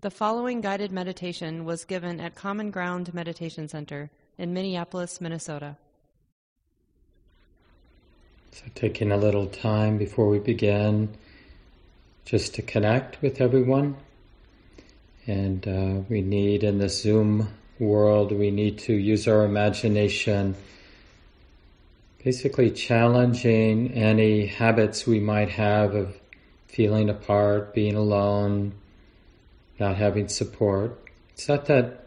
The following guided meditation was given at Common Ground Meditation Center in Minneapolis, Minnesota. So, taking a little time before we begin just to connect with everyone. And uh, we need in the Zoom world, we need to use our imagination, basically challenging any habits we might have of feeling apart, being alone not having support. It's not that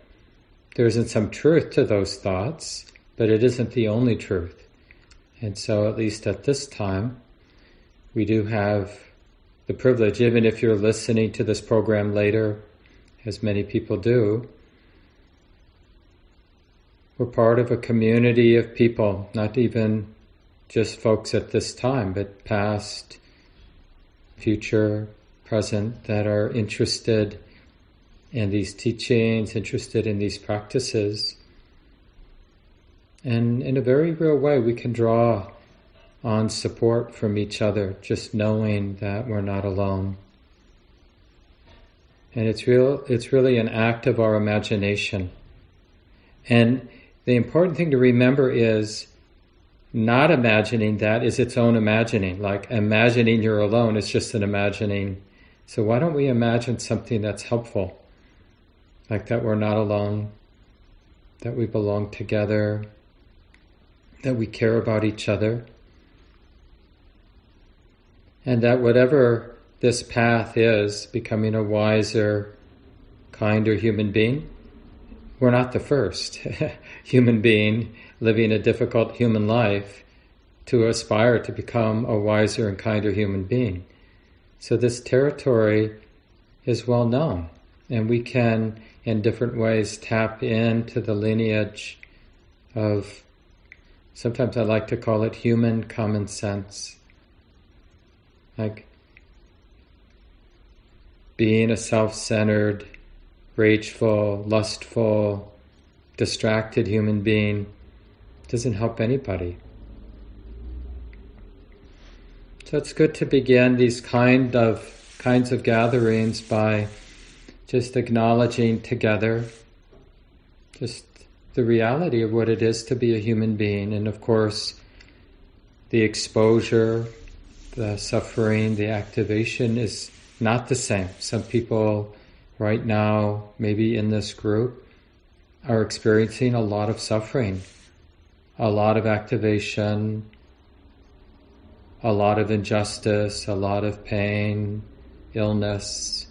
there isn't some truth to those thoughts, but it isn't the only truth. And so, at least at this time, we do have the privilege, even if you're listening to this program later, as many people do, we're part of a community of people, not even just folks at this time, but past, future, present, that are interested in these teachings, interested in these practices. And in a very real way, we can draw on support from each other, just knowing that we're not alone. And it's real, it's really an act of our imagination. And the important thing to remember is not imagining that is its own imagining. Like imagining you're alone is just an imagining. So why don't we imagine something that's helpful? Like that we're not alone, that we belong together, that we care about each other, and that whatever this path is, becoming a wiser, kinder human being, we're not the first human being living a difficult human life to aspire to become a wiser and kinder human being. So this territory is well known, and we can in different ways tap into the lineage of sometimes I like to call it human common sense. Like being a self centered, rageful, lustful, distracted human being doesn't help anybody. So it's good to begin these kind of kinds of gatherings by just acknowledging together just the reality of what it is to be a human being. And of course, the exposure, the suffering, the activation is not the same. Some people right now, maybe in this group, are experiencing a lot of suffering, a lot of activation, a lot of injustice, a lot of pain, illness,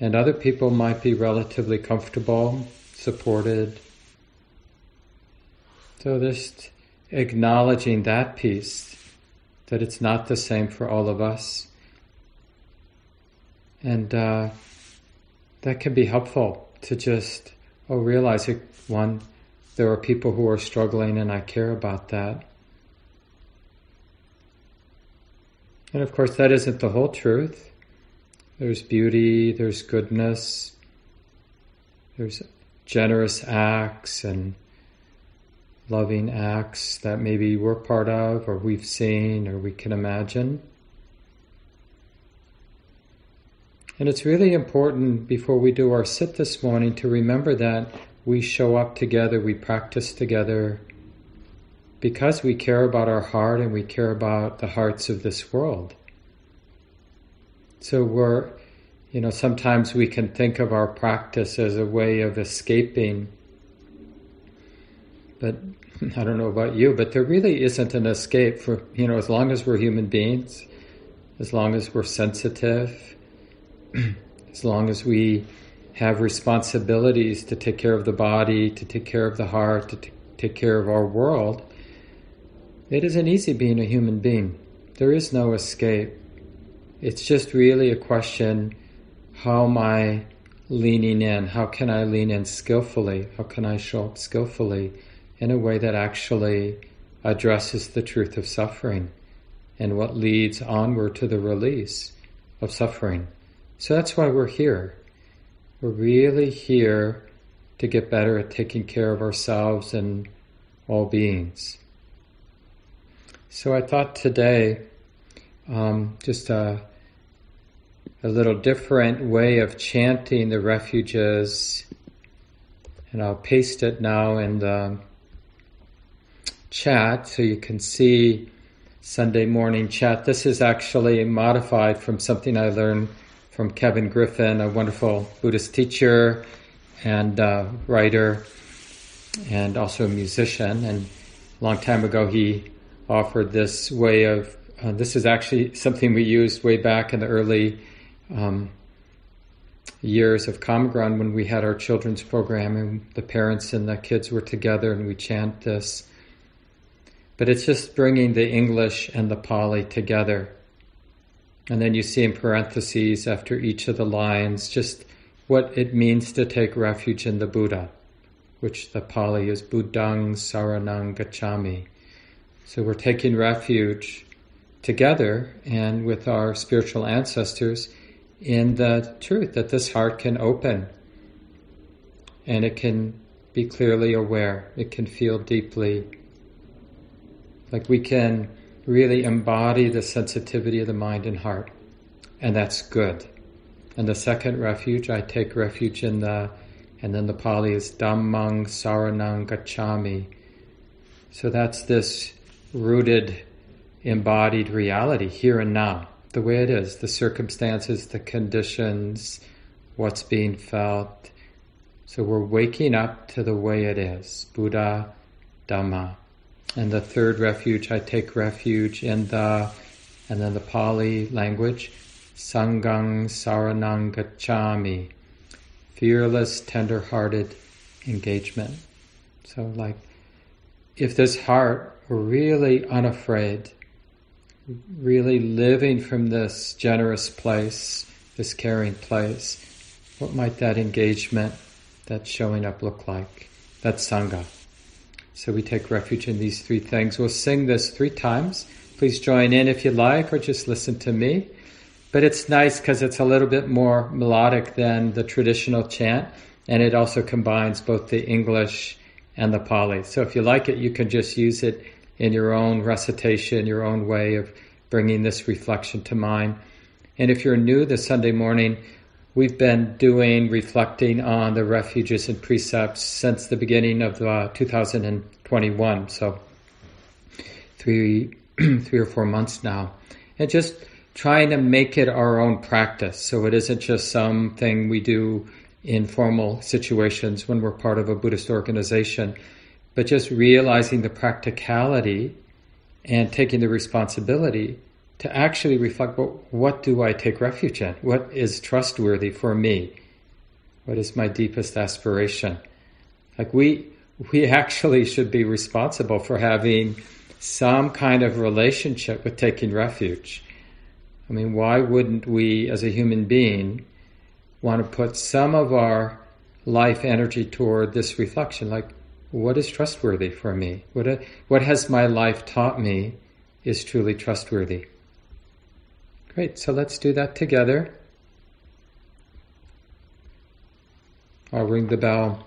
and other people might be relatively comfortable, supported. So just acknowledging that piece, that it's not the same for all of us. And uh, that can be helpful to just, oh, realize it, one, there are people who are struggling and I care about that. And of course, that isn't the whole truth. There's beauty, there's goodness, there's generous acts and loving acts that maybe we're part of, or we've seen, or we can imagine. And it's really important before we do our sit this morning to remember that we show up together, we practice together because we care about our heart and we care about the hearts of this world. So we're, you know, sometimes we can think of our practice as a way of escaping. But I don't know about you, but there really isn't an escape for, you know, as long as we're human beings, as long as we're sensitive, as long as we have responsibilities to take care of the body, to take care of the heart, to t- take care of our world, it isn't easy being a human being. There is no escape. It's just really a question how am I leaning in? How can I lean in skillfully? How can I show up skillfully in a way that actually addresses the truth of suffering and what leads onward to the release of suffering? So that's why we're here. We're really here to get better at taking care of ourselves and all beings. So I thought today um, just a, a little different way of chanting the refuges. And I'll paste it now in the chat so you can see Sunday morning chat. This is actually modified from something I learned from Kevin Griffin, a wonderful Buddhist teacher and uh, writer, and also a musician. And a long time ago, he offered this way of. Uh, this is actually something we used way back in the early um, years of Common Ground when we had our children's program and the parents and the kids were together and we chant this. But it's just bringing the English and the Pali together. And then you see in parentheses after each of the lines just what it means to take refuge in the Buddha, which the Pali is Buddhang Saranang Gacchami. So we're taking refuge together and with our spiritual ancestors in the truth that this heart can open and it can be clearly aware, it can feel deeply. Like we can really embody the sensitivity of the mind and heart, and that's good. And the second refuge, I take refuge in the, and then the Pali is Dhammang Saranang Gacchami. So that's this rooted, embodied reality here and now, the way it is, the circumstances, the conditions, what's being felt. So we're waking up to the way it is, Buddha, Dhamma. And the third refuge, I take refuge in the, and then the Pali language, Sanghang Saranang Gacchami, fearless, tender-hearted engagement. So like, if this heart were really unafraid, really living from this generous place, this caring place, what might that engagement, that showing up look like? That's Sangha. So we take refuge in these three things. We'll sing this three times. Please join in if you like, or just listen to me. But it's nice because it's a little bit more melodic than the traditional chant, and it also combines both the English and the Pali. So if you like it, you can just use it in your own recitation, your own way of bringing this reflection to mind. And if you're new this Sunday morning, we've been doing reflecting on the refuges and precepts since the beginning of uh, 2021. So three, three or four months now, and just trying to make it our own practice. So it isn't just something we do in formal situations when we're part of a Buddhist organization, but just realizing the practicality and taking the responsibility to actually reflect well, what do I take refuge in? What is trustworthy for me? What is my deepest aspiration? Like we we actually should be responsible for having some kind of relationship with taking refuge. I mean, why wouldn't we as a human being want to put some of our life energy toward this reflection like what is trustworthy for me? What, what has my life taught me is truly trustworthy? Great, so let's do that together. I'll ring the bell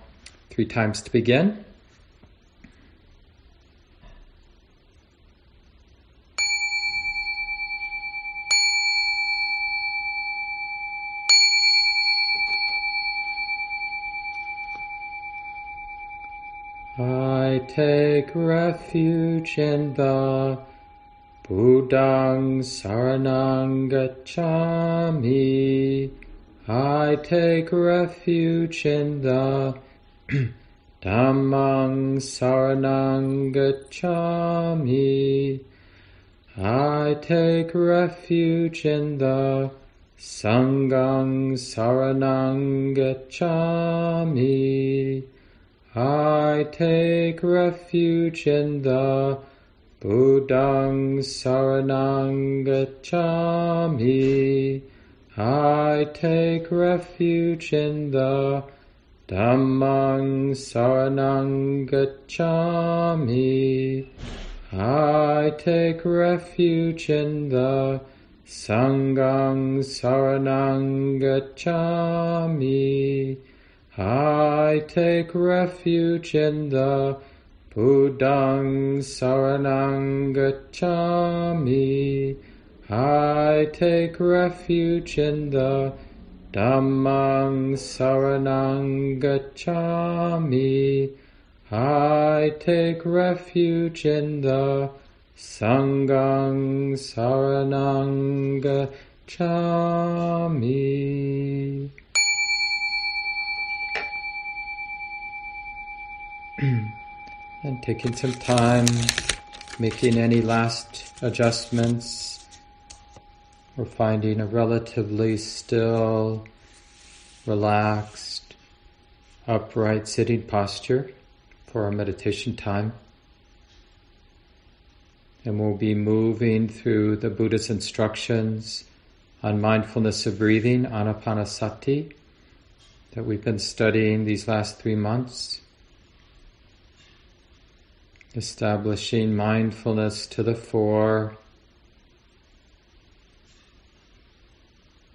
three times to begin. I take refuge in the Buddhang Saranang Gacchami. I take refuge in the Dhammang Saranang Gacchami. I take refuge in the Sanghang Saranang Gacchami. I take refuge in the Buddhang Saranang Gacchami. I take refuge in the Dhammang Saranang Gacchami. I take refuge in the Sanghang Saranang Gacchami. I take refuge in the Buddhang Saranang Gacchami. I take refuge in the Dhammang Saranang Gacchami. I take refuge in the Sanghang Saranang Gacchami. and taking some time, making any last adjustments. We're finding a relatively still, relaxed, upright sitting posture for our meditation time. And we'll be moving through the Buddha's instructions on mindfulness of breathing, anapanasati, that we've been studying these last three months establishing mindfulness to the fore,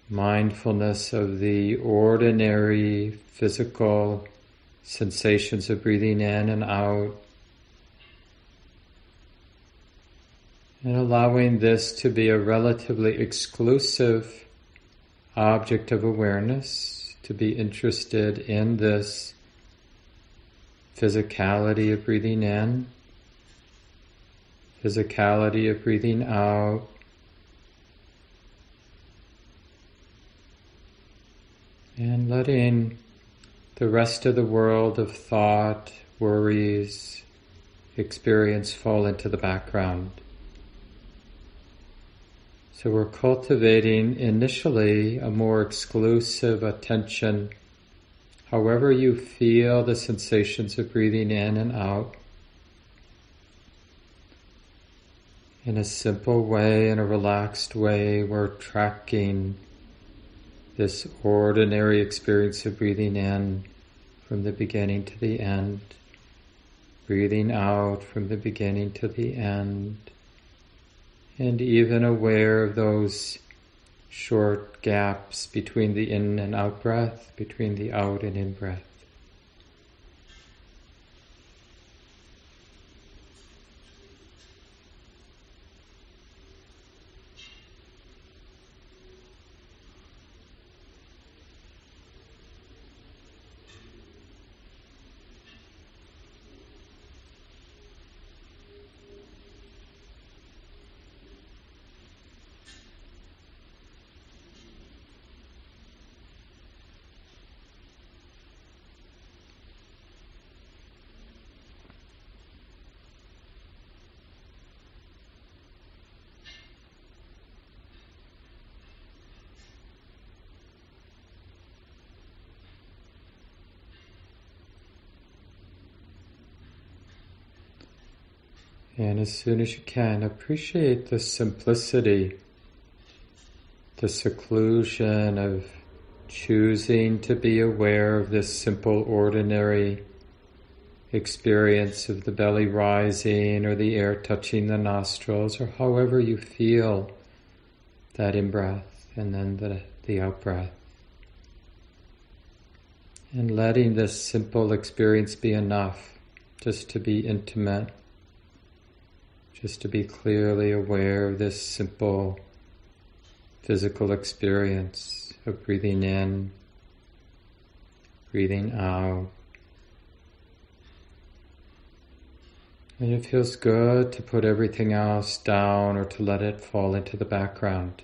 mindfulness of the ordinary physical sensations of breathing in and out, and allowing this to be a relatively exclusive object of awareness, to be interested in this physicality of breathing in physicality of breathing out. And letting the rest of the world of thought, worries, experience fall into the background. So we're cultivating initially a more exclusive attention, however you feel the sensations of breathing in and out. In a simple way, in a relaxed way, we're tracking this ordinary experience of breathing in from the beginning to the end, breathing out from the beginning to the end, and even aware of those short gaps between the in and out breath, between the out and in breath. And as soon as you can, appreciate the simplicity, the seclusion of choosing to be aware of this simple, ordinary experience of the belly rising or the air touching the nostrils or however you feel that in breath and then the, the out breath. And letting this simple experience be enough just to be intimate just to be clearly aware of this simple physical experience of breathing in, breathing out. And it feels good to put everything else down or to let it fall into the background.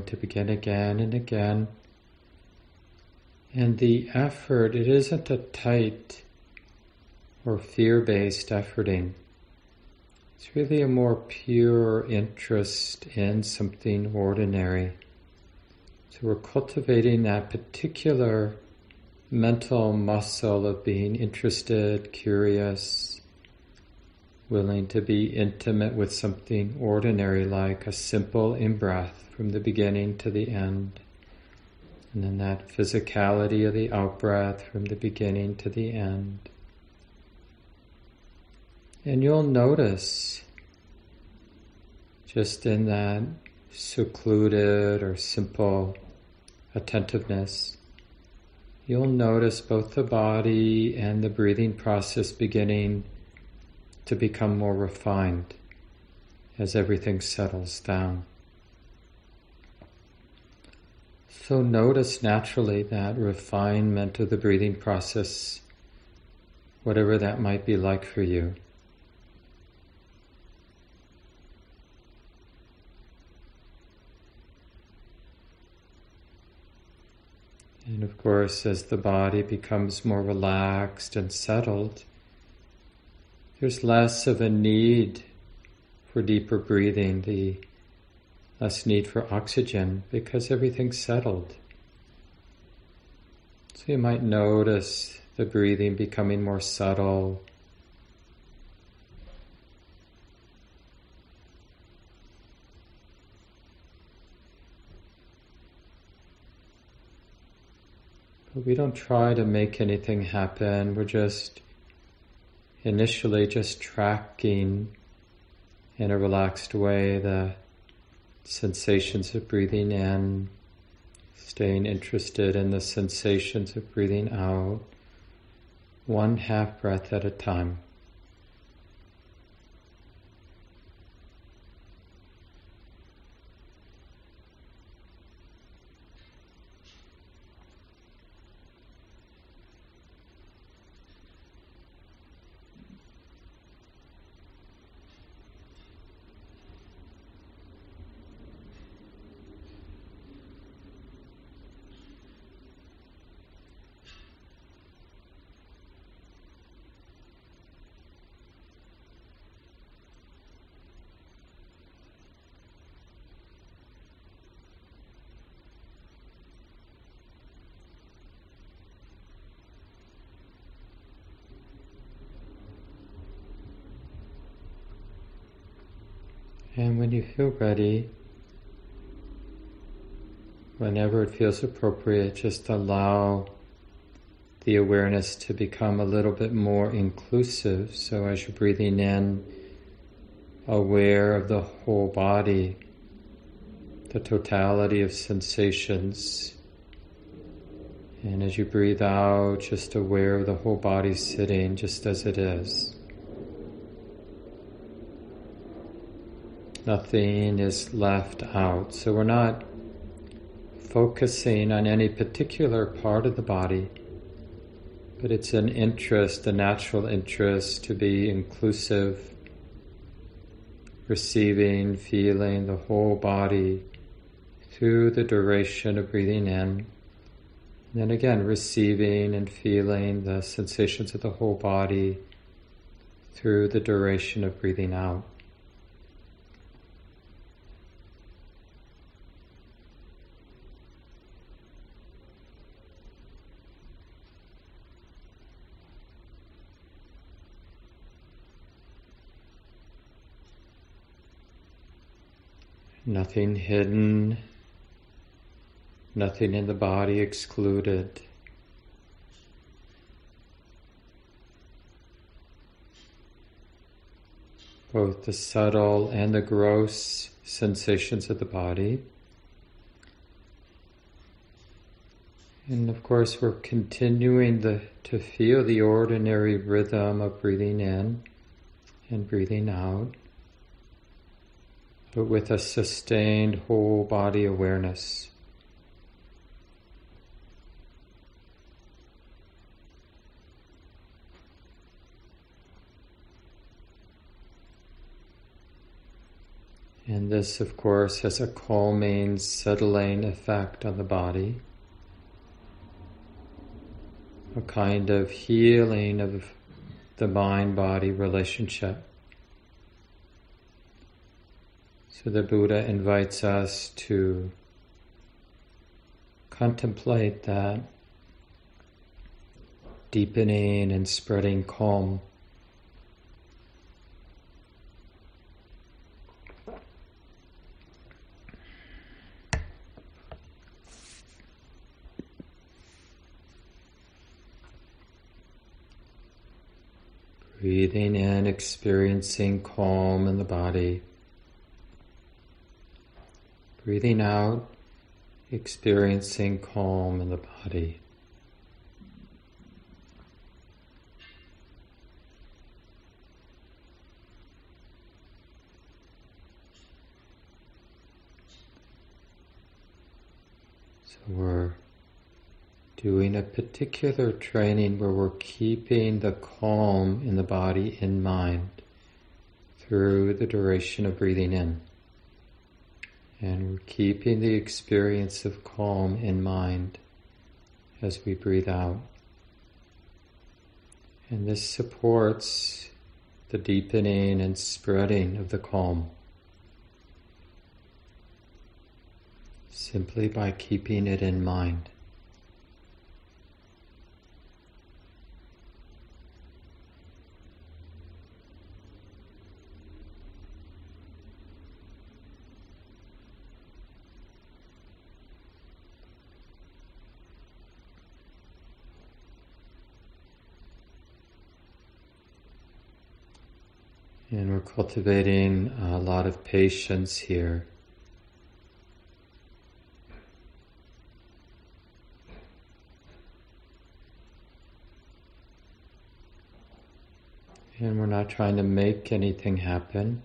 Willing to begin again and again. And the effort, it isn't a tight or fear based efforting. It's really a more pure interest in something ordinary. So we're cultivating that particular mental muscle of being interested, curious, willing to be intimate with something ordinary like a simple in breath from the beginning to the end. And then that physicality of the out breath from the beginning to the end. And you'll notice just in that secluded or simple attentiveness, you'll notice both the body and the breathing process beginning to become more refined as everything settles down. So notice naturally that refinement of the breathing process, whatever that might be like for you. And of course, as the body becomes more relaxed and settled, there's less of a need for deeper breathing, the less need for oxygen because everything's settled. So you might notice the breathing becoming more subtle, But we don't try to make anything happen. We're just initially just tracking in a relaxed way the sensations of breathing in, staying interested in the sensations of breathing out, one half breath at a time. And when you feel ready, whenever it feels appropriate, just allow the awareness to become a little bit more inclusive. So as you're breathing in, aware of the whole body, the totality of sensations. And as you breathe out, just aware of the whole body sitting just as it is. Nothing is left out. So we're not focusing on any particular part of the body, but it's an interest, a natural interest to be inclusive, receiving, feeling the whole body through the duration of breathing in. And then again, receiving and feeling the sensations of the whole body through the duration of breathing out. Nothing hidden, nothing in the body excluded. Both the subtle and the gross sensations of the body. And of course, we're continuing the, to feel the ordinary rhythm of breathing in and breathing out but with a sustained whole body awareness. And this, of course, has a calming, settling effect on the body, a kind of healing of the mind body relationship. So the Buddha invites us to contemplate that deepening and spreading calm. Breathing in, experiencing calm in the body. Breathing out, experiencing calm in the body. So we're doing a particular training where we're keeping the calm in the body in mind through the duration of breathing in. And we're keeping the experience of calm in mind as we breathe out. And this supports the deepening and spreading of the calm. Simply by keeping it in mind. And we're cultivating a lot of patience here. And we're not trying to make anything happen.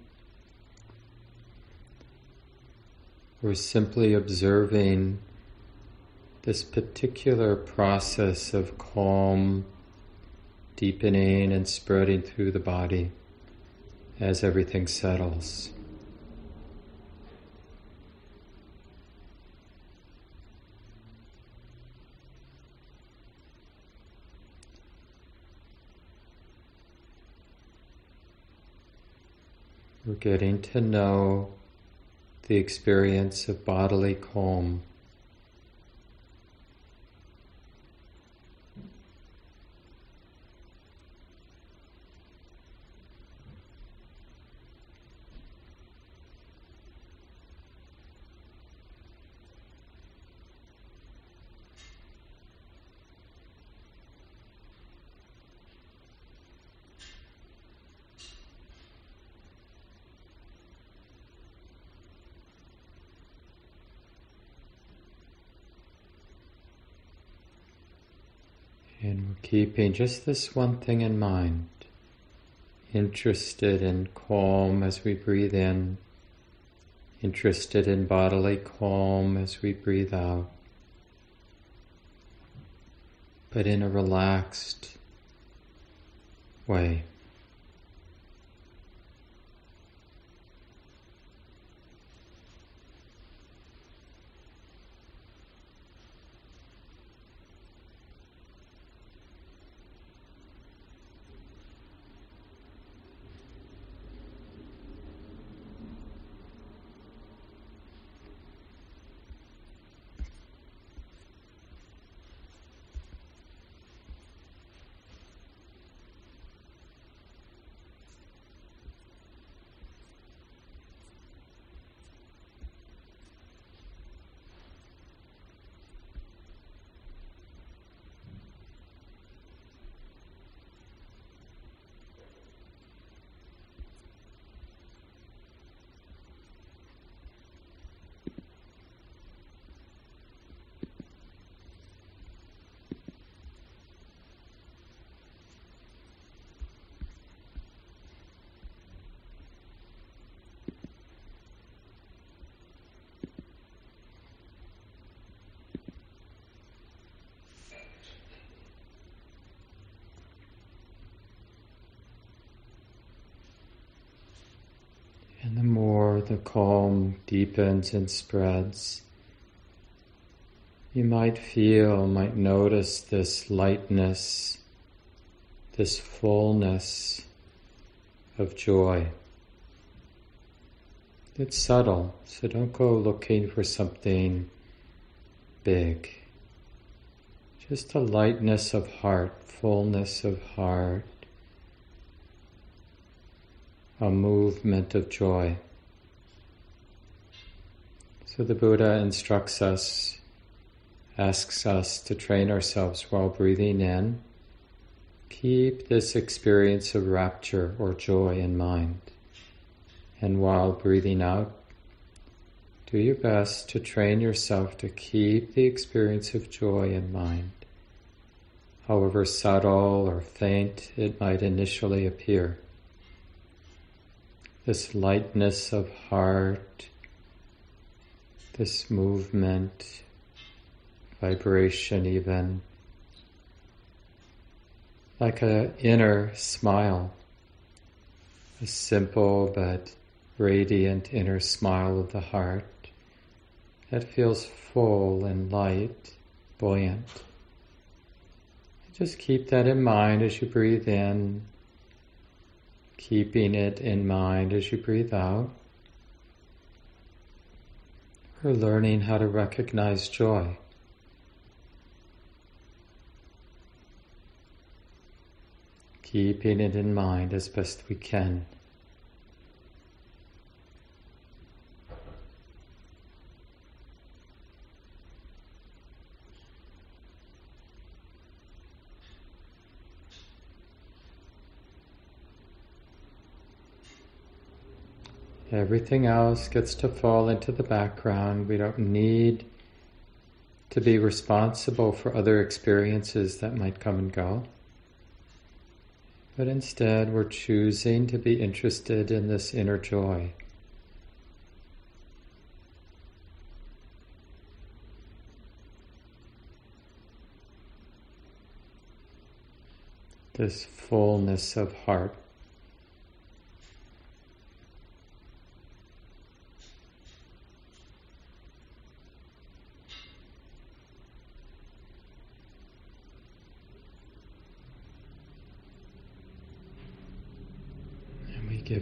We're simply observing this particular process of calm deepening and spreading through the body as everything settles. We're getting to know the experience of bodily calm. And we're keeping just this one thing in mind. Interested in calm as we breathe in. Interested in bodily calm as we breathe out. But in a relaxed way. And the more the calm deepens and spreads, you might feel, might notice this lightness, this fullness of joy. It's subtle, so don't go looking for something big. Just a lightness of heart, fullness of heart, a movement of joy. So the Buddha instructs us, asks us to train ourselves while breathing in. Keep this experience of rapture or joy in mind. And while breathing out, do your best to train yourself to keep the experience of joy in mind, however subtle or faint it might initially appear. This lightness of heart, this movement, vibration even, like an inner smile, a simple but radiant inner smile of the heart that feels full and light, buoyant. Just keep that in mind as you breathe in, keeping it in mind as you breathe out. We're learning how to recognize joy. Keeping it in mind as best we can. Everything else gets to fall into the background. We don't need to be responsible for other experiences that might come and go. But instead, we're choosing to be interested in this inner joy. This fullness of heart.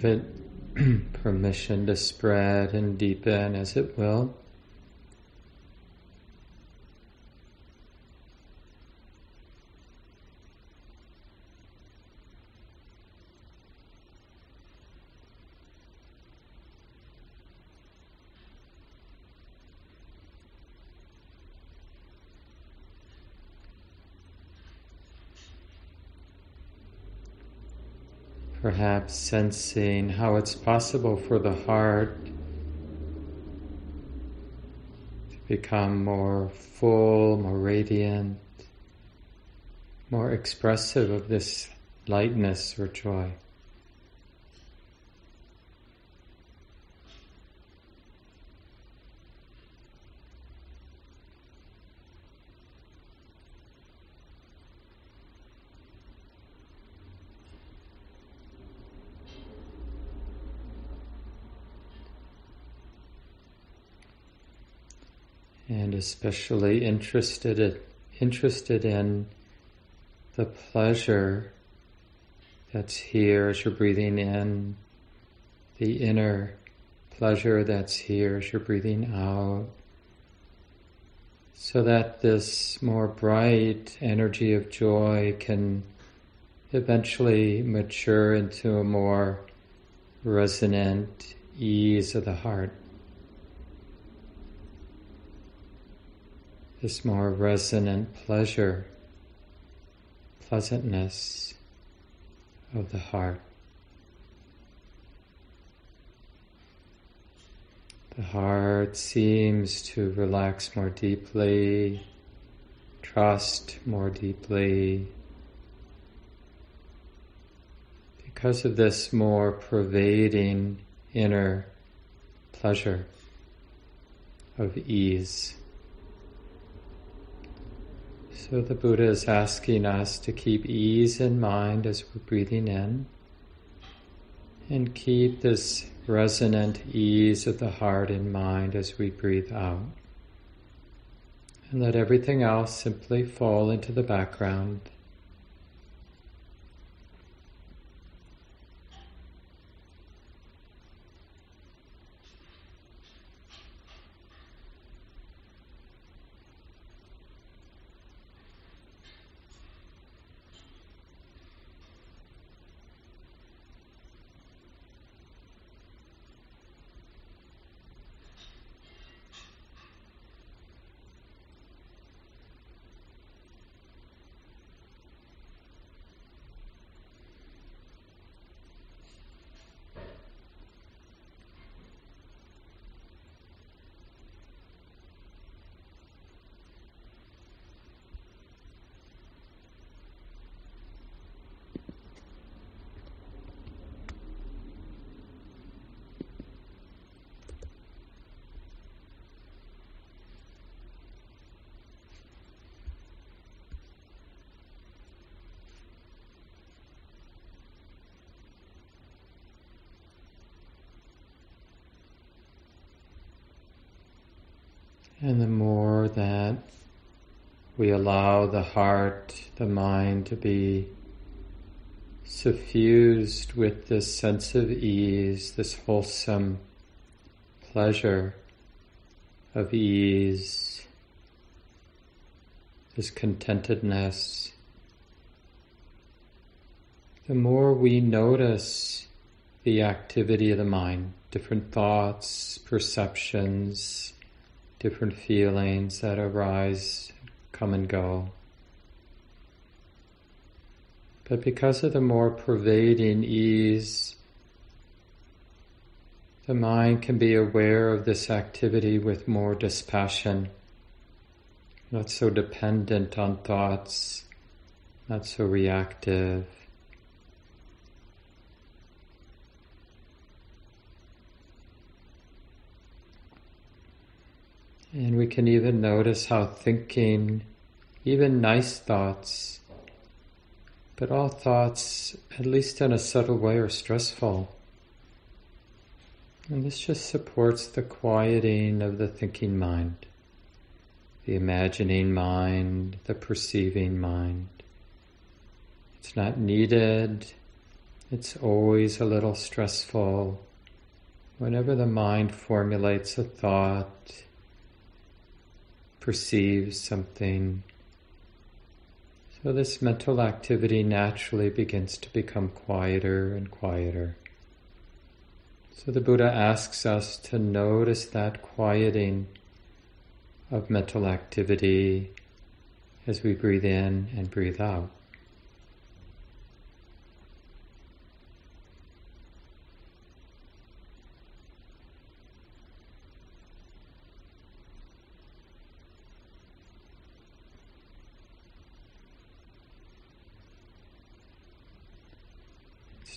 Give it permission to spread and deepen as it will. Perhaps sensing how it's possible for the heart to become more full, more radiant, more expressive of this lightness or joy. And especially interested interested in the pleasure that's here as you're breathing in, the inner pleasure that's here as you're breathing out, so that this more bright energy of joy can eventually mature into a more resonant ease of the heart. This more resonant pleasure, pleasantness of the heart. The heart seems to relax more deeply, trust more deeply. Because of this more pervading inner pleasure of ease. So the Buddha is asking us to keep ease in mind as we're breathing in and keep this resonant ease of the heart in mind as we breathe out. And let everything else simply fall into the background. And the more that we allow the heart, the mind to be suffused with this sense of ease, this wholesome pleasure of ease, this contentedness, the more we notice the activity of the mind, different thoughts, perceptions, different feelings that arise, come and go. But because of the more pervading ease, the mind can be aware of this activity with more dispassion, not so dependent on thoughts, not so reactive. And we can even notice how thinking, even nice thoughts, but all thoughts, at least in a subtle way, are stressful. And this just supports the quieting of the thinking mind, the imagining mind, the perceiving mind. It's not needed, it's always a little stressful. Whenever the mind formulates a thought, perceives something. So this mental activity naturally begins to become quieter and quieter. So the Buddha asks us to notice that quieting of mental activity as we breathe in and breathe out.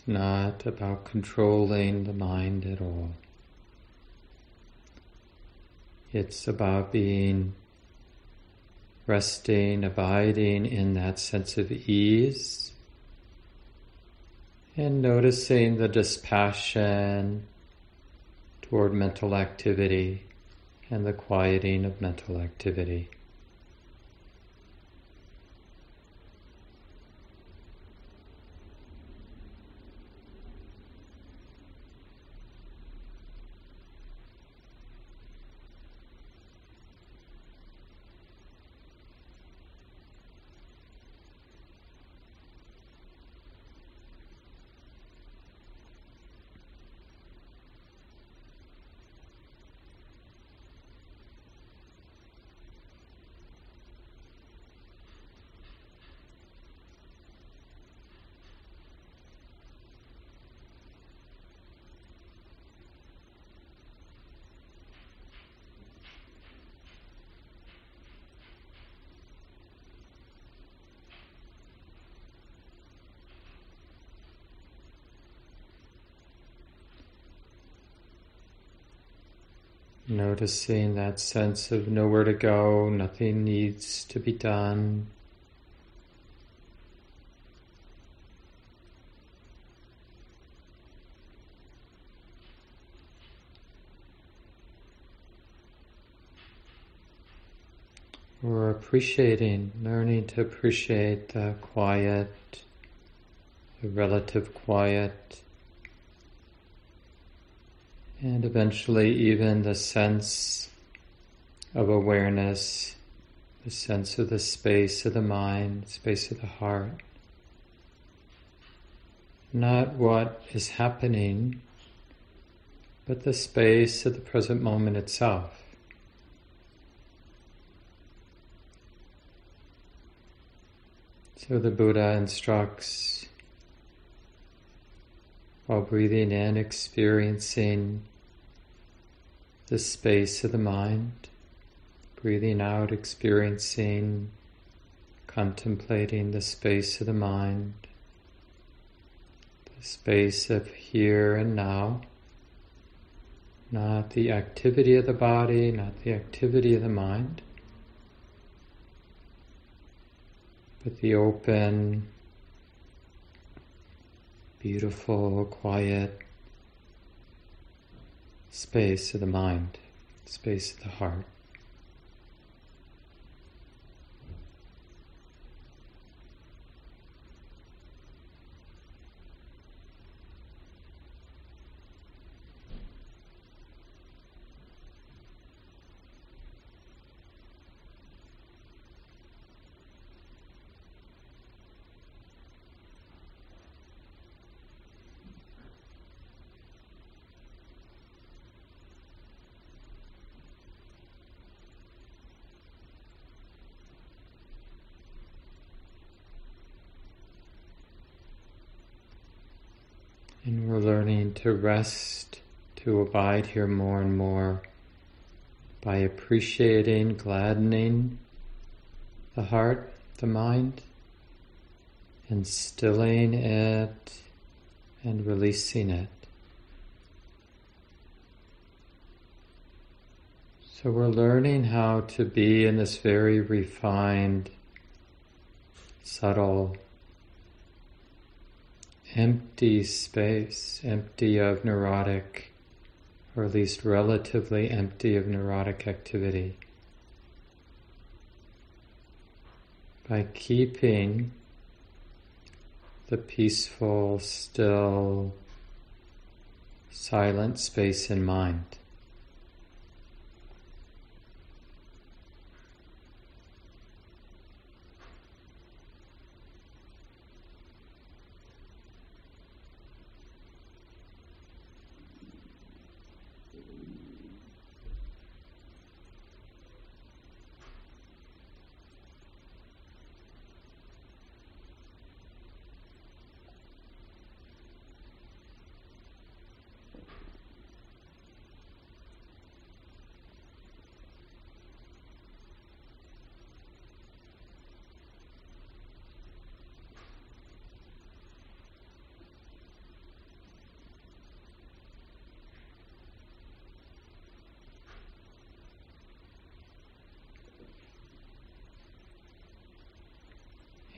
Not about controlling the mind at all. It's about being resting, abiding in that sense of ease, and noticing the dispassion toward mental activity and the quieting of mental activity. Noticing that sense of nowhere to go, nothing needs to be done. We're appreciating, learning to appreciate the quiet, the relative quiet and eventually even the sense of awareness, the sense of the space of the mind, space of the heart. Not what is happening, but the space of the present moment itself. So the Buddha instructs while breathing in, experiencing the space of the mind, breathing out, experiencing, contemplating the space of the mind, the space of here and now, not the activity of the body, not the activity of the mind, but the open, beautiful, quiet space of the mind, space of the heart. And we're learning to rest, to abide here more and more by appreciating, gladdening the heart, the mind, and stilling it and releasing it. So we're learning how to be in this very refined, subtle, empty space, empty of neurotic, or at least relatively empty of neurotic activity. By keeping the peaceful, still, silent space in mind.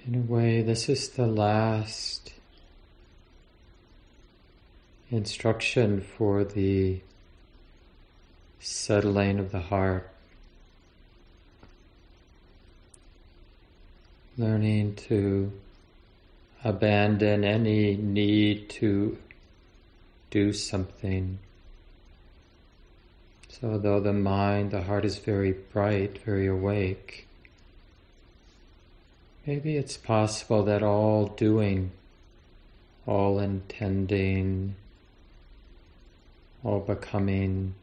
In a way, this is the last instruction for the settling of the heart. Learning to abandon any need to do something. So, though the mind, the heart is very bright, very awake, Maybe it's possible that all doing, all intending, all becoming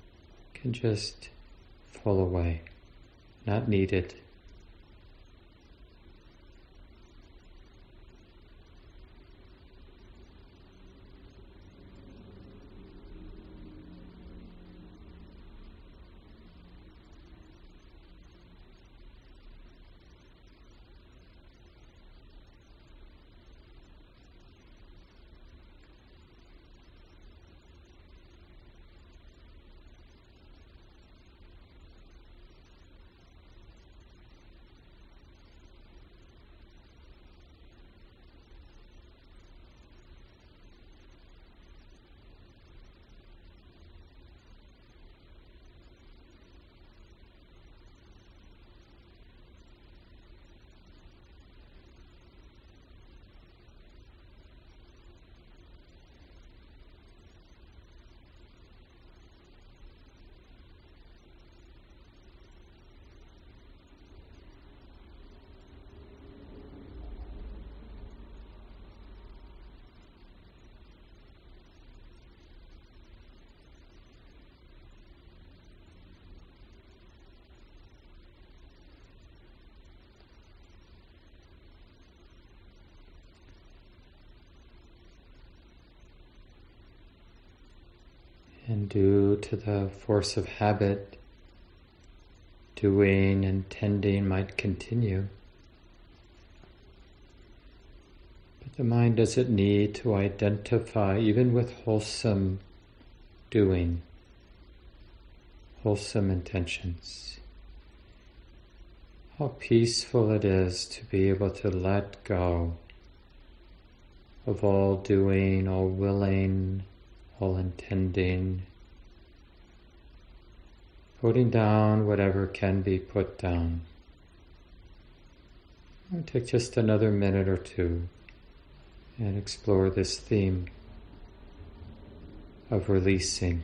can just fall away, not needed. And due to the force of habit, doing and tending might continue. But the mind doesn't need to identify, even with wholesome doing, wholesome intentions. How peaceful it is to be able to let go of all doing, all willing, all intending, putting down whatever can be put down. I'll take just another minute or two and explore this theme of releasing.